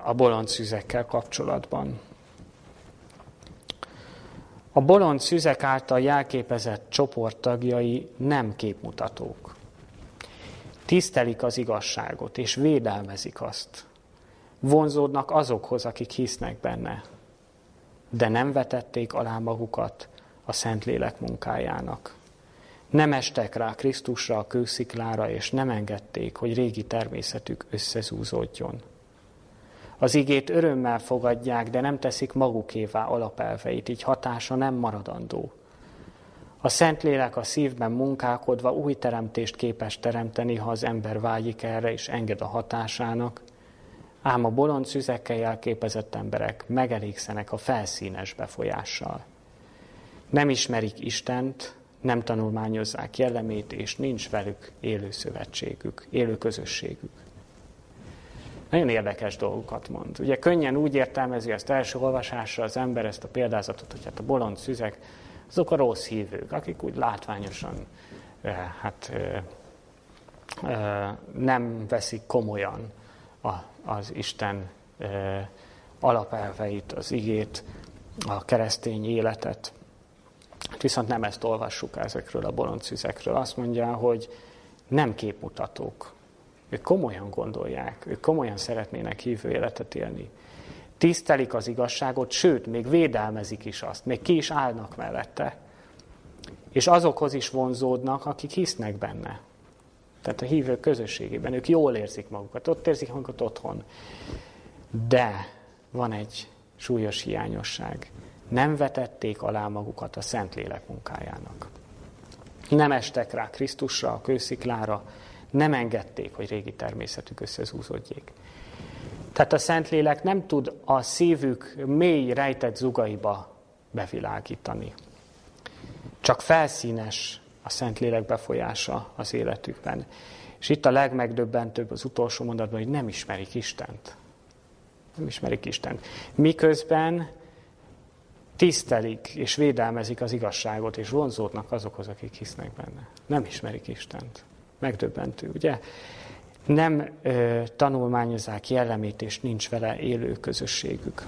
a bolond szüzekkel kapcsolatban. A bolond szüzek által jelképezett csoporttagjai nem képmutatók. Tisztelik az igazságot, és védelmezik azt. Vonzódnak azokhoz, akik hisznek benne, de nem vetették alá magukat a Szentlélek munkájának. Nem estek rá Krisztusra a kősziklára, és nem engedték, hogy régi természetük összezúzódjon. Az igét örömmel fogadják, de nem teszik magukévá alapelveit, így hatása nem maradandó. A Szentlélek a szívben munkálkodva új teremtést képes teremteni, ha az ember vágyik erre és enged a hatásának, ám a bolond szüzekkel jelképezett emberek megelégszenek a felszínes befolyással. Nem ismerik Istent, nem tanulmányozzák jellemét, és nincs velük élő szövetségük, élő közösségük. Nagyon érdekes dolgokat mond. Ugye könnyen úgy értelmezi ezt első olvasásra az ember ezt a példázatot, hogy hát a bolond szüzek, azok a rossz hívők, akik úgy látványosan eh, hát, eh, eh, nem veszik komolyan az Isten alapelveit, az igét, a keresztény életet. Hát viszont nem ezt olvassuk ezekről a bolond szüzekről. Azt mondja, hogy nem képmutatók, ők komolyan gondolják, ők komolyan szeretnének hívő életet élni. Tisztelik az igazságot, sőt, még védelmezik is azt, még ki is állnak mellette. És azokhoz is vonzódnak, akik hisznek benne. Tehát a hívők közösségében. Ők jól érzik magukat, ott érzik magukat otthon. De van egy súlyos hiányosság. Nem vetették alá magukat a Szentlélek munkájának. Nem estek rá Krisztusra, a kősziklára, nem engedték, hogy régi természetük összezúzódjék. Tehát a Szentlélek nem tud a szívük mély rejtett zugaiba bevilágítani. Csak felszínes a Szentlélek befolyása az életükben. És itt a legmegdöbbentőbb az utolsó mondatban, hogy nem ismerik Istent. Nem ismerik Istent. Miközben tisztelik és védelmezik az igazságot, és vonzódnak azokhoz, akik hisznek benne. Nem ismerik Istent. Megdöbbentő, ugye? Nem ö, tanulmányozzák jellemét, és nincs vele élő közösségük.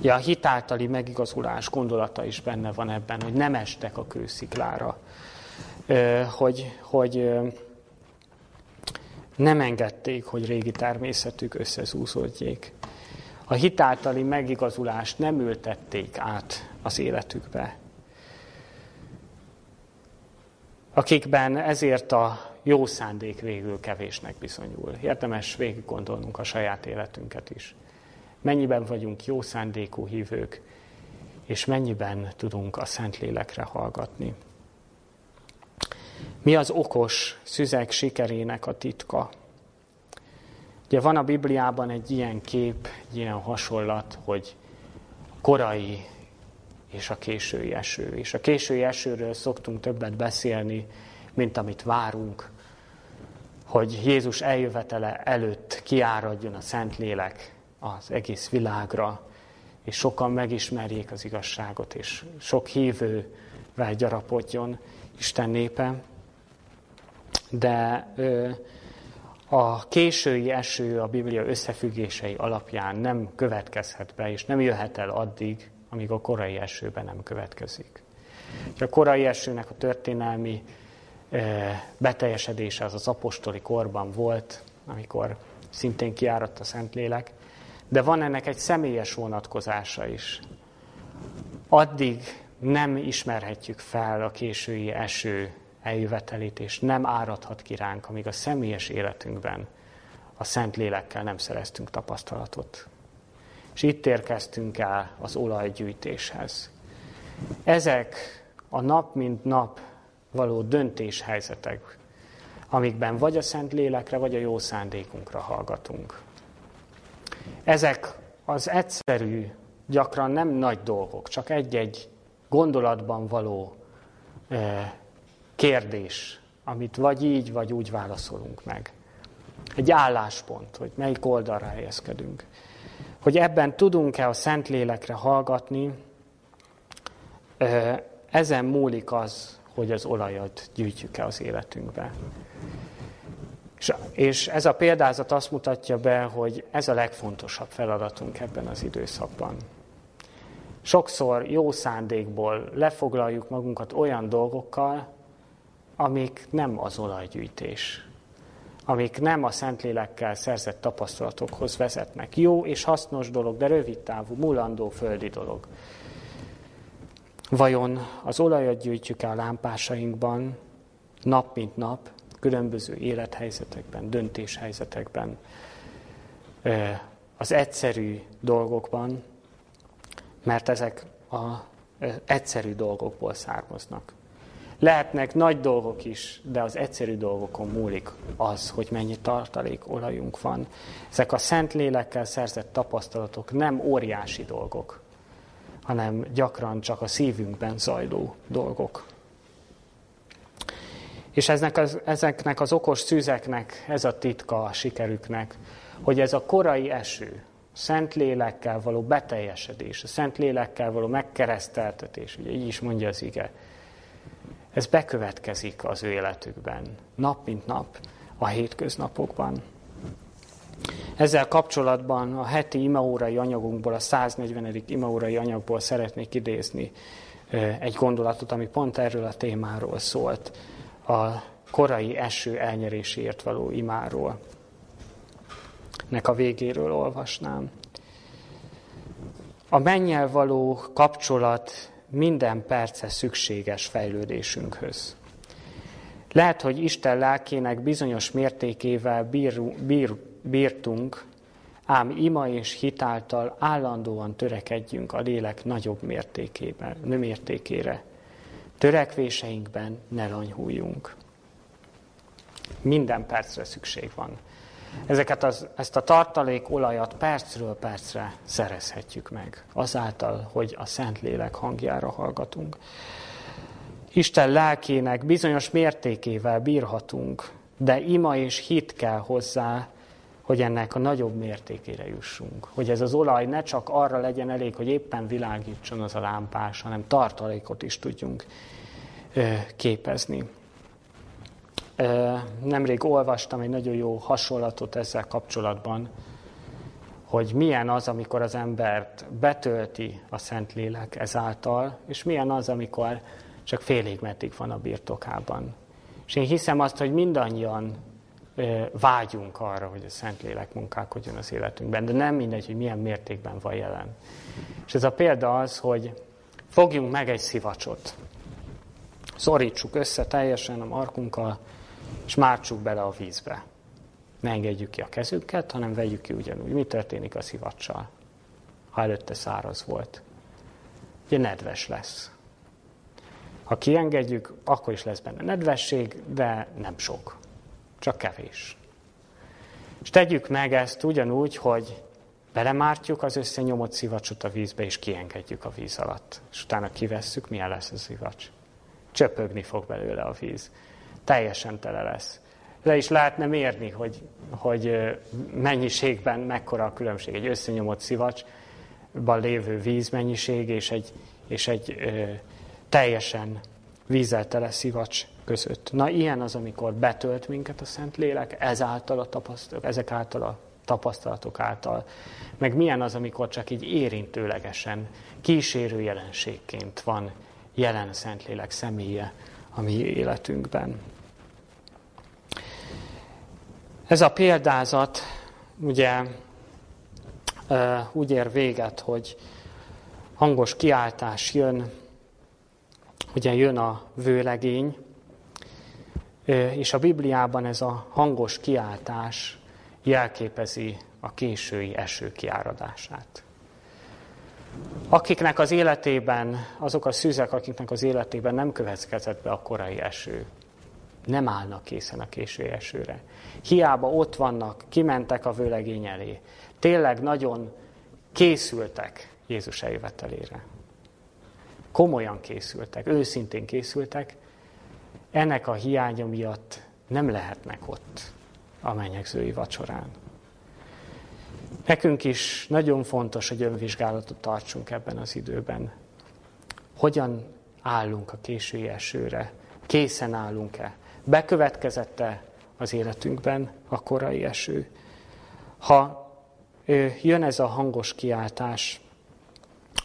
Ja, a hitáltali megigazulás gondolata is benne van ebben, hogy nem estek a kősziklára, ö, hogy, hogy ö, nem engedték, hogy régi természetük összezúzódjék. A hitáltali megigazulást nem ültették át az életükbe. Akikben ezért a jó szándék végül kevésnek bizonyul. Érdemes végig gondolnunk a saját életünket is. Mennyiben vagyunk jó szándékú hívők, és mennyiben tudunk a Szentlélekre hallgatni. Mi az okos szüzek sikerének a titka? Ugye van a Bibliában egy ilyen kép, egy ilyen hasonlat, hogy korai és a késői eső. És a késői esőről szoktunk többet beszélni, mint amit várunk, hogy Jézus eljövetele előtt kiáradjon a Szentlélek az egész világra, és sokan megismerjék az igazságot, és sok hívővel gyarapodjon Isten népe. De ö, a késői eső a Biblia összefüggései alapján nem következhet be, és nem jöhet el addig, amíg a korai esőben nem következik. A korai esőnek a történelmi eh, beteljesedése az az apostoli korban volt, amikor szintén kiáradt a Szentlélek, de van ennek egy személyes vonatkozása is. Addig nem ismerhetjük fel a késői eső eljövetelét, és nem áradhat ki ránk, amíg a személyes életünkben a Szent Lélekkel nem szereztünk tapasztalatot. És itt érkeztünk el az olajgyűjtéshez. Ezek a nap mint nap való döntéshelyzetek, amikben vagy a Szent Lélekre, vagy a jó szándékunkra hallgatunk. Ezek az egyszerű, gyakran nem nagy dolgok, csak egy-egy gondolatban való kérdés, amit vagy így, vagy úgy válaszolunk meg. Egy álláspont, hogy melyik oldalra helyezkedünk. Hogy ebben tudunk-e a Szentlélekre hallgatni, ezen múlik az, hogy az olajat gyűjtjük-e az életünkbe. És, ez a példázat azt mutatja be, hogy ez a legfontosabb feladatunk ebben az időszakban. Sokszor jó szándékból lefoglaljuk magunkat olyan dolgokkal, amik nem az olajgyűjtés, amik nem a Szentlélekkel szerzett tapasztalatokhoz vezetnek. Jó és hasznos dolog, de rövid távú, mulandó földi dolog. Vajon az olajat gyűjtjük el a lámpásainkban, nap mint nap, különböző élethelyzetekben, döntéshelyzetekben, az egyszerű dolgokban, mert ezek az egyszerű dolgokból származnak. Lehetnek nagy dolgok is, de az egyszerű dolgokon múlik az, hogy mennyi tartalék olajunk van. Ezek a szent lélekkel szerzett tapasztalatok nem óriási dolgok, hanem gyakran csak a szívünkben zajló dolgok. És eznek az, ezeknek az okos szűzeknek ez a titka a sikerüknek, hogy ez a korai eső, szent lélekkel való beteljesedés, a szent lélekkel való megkereszteltetés, ugye így is mondja az ige, ez bekövetkezik az ő életükben, nap mint nap, a hétköznapokban. Ezzel kapcsolatban a heti imaórai anyagunkból, a 140. imaórai anyagból szeretnék idézni egy gondolatot, ami pont erről a témáról szólt, a korai eső elnyeréséért való imáról. Nek a végéről olvasnám. A mennyel való kapcsolat minden perce szükséges fejlődésünkhöz. Lehet, hogy Isten lelkének bizonyos mértékével bír, bír, bírtunk, ám ima és hitáltal állandóan törekedjünk a lélek nagyobb mértékében, mértékére. Törekvéseinkben ne lanyhuljunk. Minden percre szükség van. Ezeket az, ezt a tartalék olajat percről percre szerezhetjük meg, azáltal, hogy a Szentlélek hangjára hallgatunk. Isten lelkének bizonyos mértékével bírhatunk, de ima és hit kell hozzá, hogy ennek a nagyobb mértékére jussunk. Hogy ez az olaj ne csak arra legyen elég, hogy éppen világítson az a lámpás, hanem tartalékot is tudjunk képezni. Nemrég olvastam egy nagyon jó hasonlatot ezzel kapcsolatban, hogy milyen az, amikor az embert betölti a Szentlélek ezáltal, és milyen az, amikor csak félig meddig van a birtokában. És én hiszem azt, hogy mindannyian vágyunk arra, hogy a Szentlélek munkálkodjon az életünkben, de nem mindegy, hogy milyen mértékben van jelen. És ez a példa az, hogy fogjunk meg egy szivacsot, szorítsuk össze teljesen a markunkkal, és mártsuk bele a vízbe. Ne engedjük ki a kezünket, hanem vegyük ki ugyanúgy. Mi történik a szivacsal, ha előtte száraz volt? Ugye nedves lesz. Ha kiengedjük, akkor is lesz benne nedvesség, de nem sok. Csak kevés. És tegyük meg ezt ugyanúgy, hogy belemártjuk az összenyomott szivacsot a vízbe, és kiengedjük a víz alatt. És utána kivesszük, milyen lesz a szivacs. Csöpögni fog belőle a víz teljesen tele lesz. Le is lehetne mérni, hogy, hogy mennyiségben mekkora a különbség. Egy összenyomott szivacsban lévő vízmennyiség és egy, és egy ö, teljesen vízzel tele szivacs között. Na, ilyen az, amikor betölt minket a Szentlélek, ezáltal a tapasztalatok, ezek által a tapasztalatok által. Meg milyen az, amikor csak így érintőlegesen, kísérő jelenségként van jelen a Szentlélek személye a mi életünkben. Ez a példázat ugye úgy ér véget, hogy hangos kiáltás jön, ugye jön a vőlegény, és a Bibliában ez a hangos kiáltás jelképezi a késői eső kiáradását. Akiknek az életében, azok a szűzek, akiknek az életében nem következett be a korai eső, nem állnak készen a késő esőre. Hiába ott vannak, kimentek a vőlegény elé. Tényleg nagyon készültek Jézus eljövetelére. Komolyan készültek, őszintén készültek. Ennek a hiánya miatt nem lehetnek ott a menyegzői vacsorán. Nekünk is nagyon fontos, hogy önvizsgálatot tartsunk ebben az időben. Hogyan állunk a késői esőre? Készen állunk-e? Bekövetkezette az életünkben a korai eső? Ha jön ez a hangos kiáltás,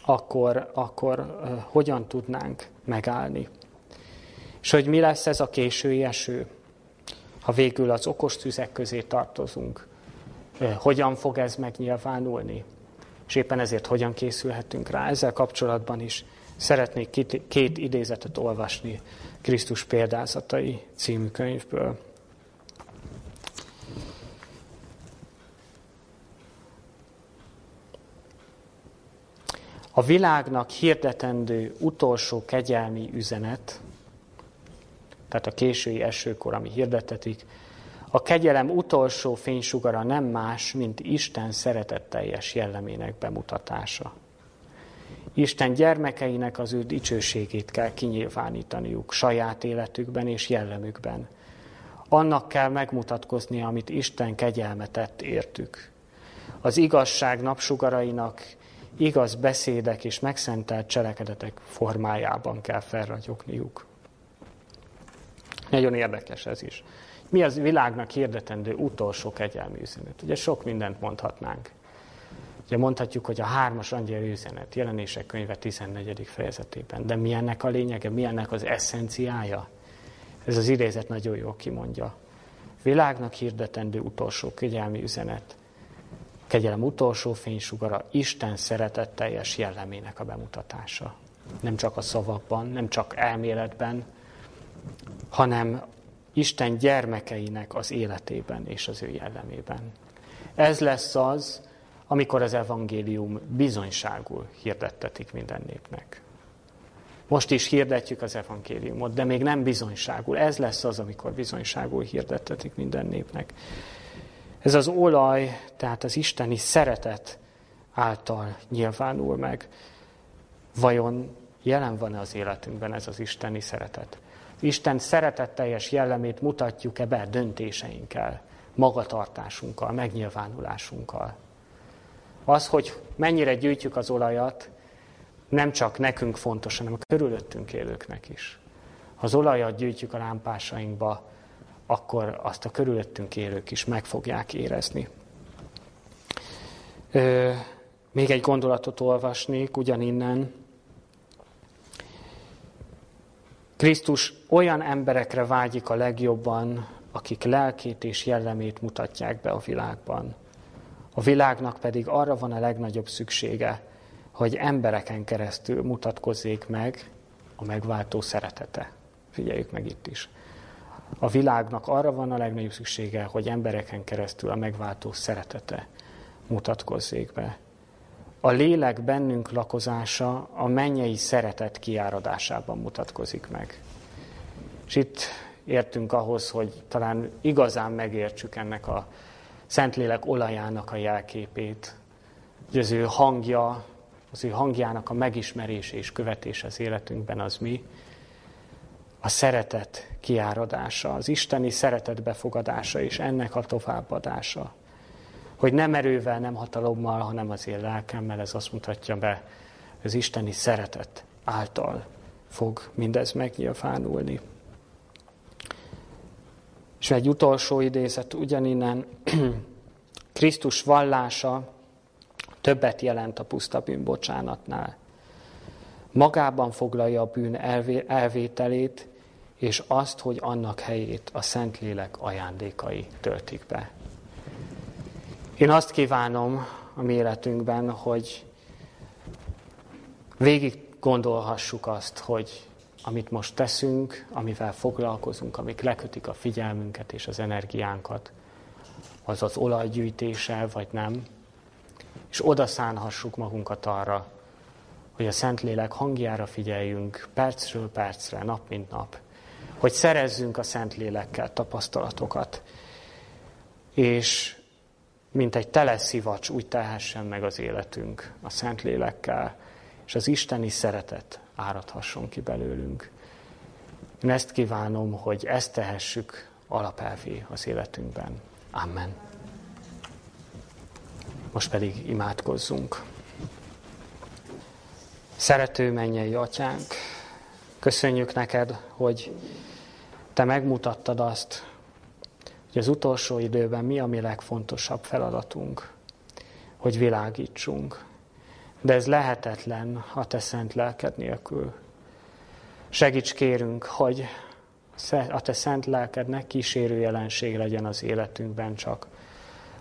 akkor, akkor hogyan tudnánk megállni? És hogy mi lesz ez a késői eső, ha végül az okos tüzek közé tartozunk? Hogyan fog ez megnyilvánulni? És éppen ezért hogyan készülhetünk rá? Ezzel kapcsolatban is szeretnék két idézetet olvasni Krisztus példázatai című könyvből. A világnak hirdetendő utolsó kegyelmi üzenet, tehát a késői esőkor, ami hirdetetik, a kegyelem utolsó fénysugara nem más, mint Isten szeretetteljes jellemének bemutatása. Isten gyermekeinek az ő dicsőségét kell kinyilvánítaniuk saját életükben és jellemükben. Annak kell megmutatkozni, amit Isten kegyelme tett értük. Az igazság napsugarainak igaz beszédek és megszentelt cselekedetek formájában kell felragyogniuk. Nagyon érdekes ez is. Mi az világnak hirdetendő utolsó kegyelmi üzenet? Ugye sok mindent mondhatnánk. Ugye mondhatjuk, hogy a hármas angyal üzenet, jelenések könyve 14. fejezetében. De mi ennek a lényege, mi ennek az eszenciája? Ez az idézet nagyon jól kimondja. Világnak hirdetendő utolsó kegyelmi üzenet. Kegyelem utolsó fénysugara Isten szeretetteljes jellemének a bemutatása. Nem csak a szavakban, nem csak elméletben, hanem Isten gyermekeinek az életében és az ő jellemében. Ez lesz az, amikor az evangélium bizonyságul hirdettetik minden népnek. Most is hirdetjük az evangéliumot, de még nem bizonyságul. Ez lesz az, amikor bizonyságul hirdettetik minden népnek. Ez az olaj, tehát az isteni szeretet által nyilvánul meg. Vajon jelen van-e az életünkben ez az isteni szeretet? Isten szeretetteljes jellemét mutatjuk-e be döntéseinkkel, magatartásunkkal, megnyilvánulásunkkal. Az, hogy mennyire gyűjtjük az olajat, nem csak nekünk fontos, hanem a körülöttünk élőknek is. Ha az olajat gyűjtjük a lámpásainkba, akkor azt a körülöttünk élők is meg fogják érezni. Ö, még egy gondolatot olvasnék ugyaninnen. Krisztus olyan emberekre vágyik a legjobban, akik lelkét és jellemét mutatják be a világban. A világnak pedig arra van a legnagyobb szüksége, hogy embereken keresztül mutatkozzék meg a megváltó szeretete. Figyeljük meg itt is. A világnak arra van a legnagyobb szüksége, hogy embereken keresztül a megváltó szeretete mutatkozzék be. A lélek bennünk lakozása a mennyei szeretet kiáradásában mutatkozik meg. És itt értünk ahhoz, hogy talán igazán megértsük ennek a Szentlélek olajának a jelképét, hogy az ő hangja, az ő hangjának a megismerése és követése az életünkben az mi? A szeretet kiáradása, az isteni szeretet befogadása és ennek a továbbadása. Hogy nem erővel, nem hatalommal, hanem az én lelkemmel, ez azt mutatja be, az isteni szeretet által fog mindez megnyilvánulni. És egy utolsó idézet ugyaninnen, Krisztus vallása többet jelent a puszta bűnbocsánatnál. Magában foglalja a bűn elvételét, és azt, hogy annak helyét a Szentlélek ajándékai töltik be. Én azt kívánom a mi életünkben, hogy végig gondolhassuk azt, hogy amit most teszünk, amivel foglalkozunk, amik lekötik a figyelmünket és az energiánkat, az az olajgyűjtése, vagy nem, és oda szánhassuk magunkat arra, hogy a Szentlélek hangjára figyeljünk percről percre, nap mint nap, hogy szerezzünk a Szentlélekkel tapasztalatokat, és mint egy teleszivacs úgy tehessen meg az életünk a Szentlélekkel, és az isteni szeretet áradhasson ki belőlünk. Én ezt kívánom, hogy ezt tehessük alapelvé az életünkben. Amen. Most pedig imádkozzunk. Szerető mennyei atyánk, köszönjük neked, hogy te megmutattad azt, hogy az utolsó időben mi a mi legfontosabb feladatunk, hogy világítsunk. De ez lehetetlen a te szent lelked nélkül. Segíts kérünk, hogy a te szent lelkednek kísérő jelenség legyen az életünkben csak,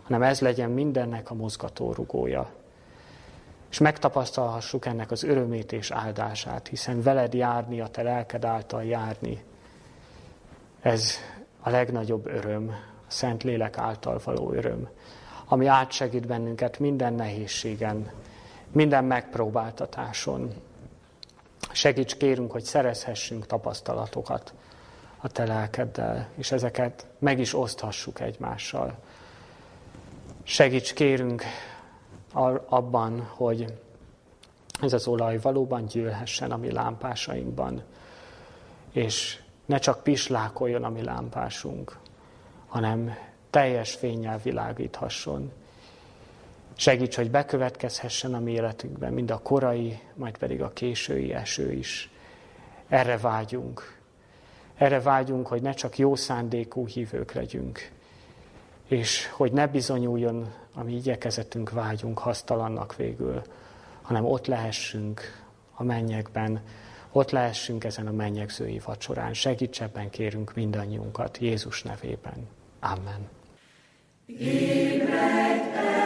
hanem ez legyen mindennek a mozgató rugója. És megtapasztalhassuk ennek az örömét és áldását, hiszen veled járni, a te lelked által járni, ez a legnagyobb öröm, a Szent Lélek által való öröm, ami átsegít bennünket minden nehézségen, minden megpróbáltatáson. Segíts kérünk, hogy szerezhessünk tapasztalatokat a te lelkeddel, és ezeket meg is oszthassuk egymással. Segíts kérünk abban, hogy ez az olaj valóban gyűlhessen a mi lámpásainkban, és ne csak pislákoljon a mi lámpásunk, hanem teljes fényel világíthasson. Segíts, hogy bekövetkezhessen a mi életünkben, mind a korai, majd pedig a késői eső is. Erre vágyunk. Erre vágyunk, hogy ne csak jó szándékú hívők legyünk, és hogy ne bizonyuljon a mi igyekezetünk, vágyunk hasztalannak végül, hanem ott lehessünk a mennyekben, ott lehessünk ezen a mennyegzői vacsorán. Segíts ebben kérünk mindannyiunkat Jézus nevében. Amen. Ébredj!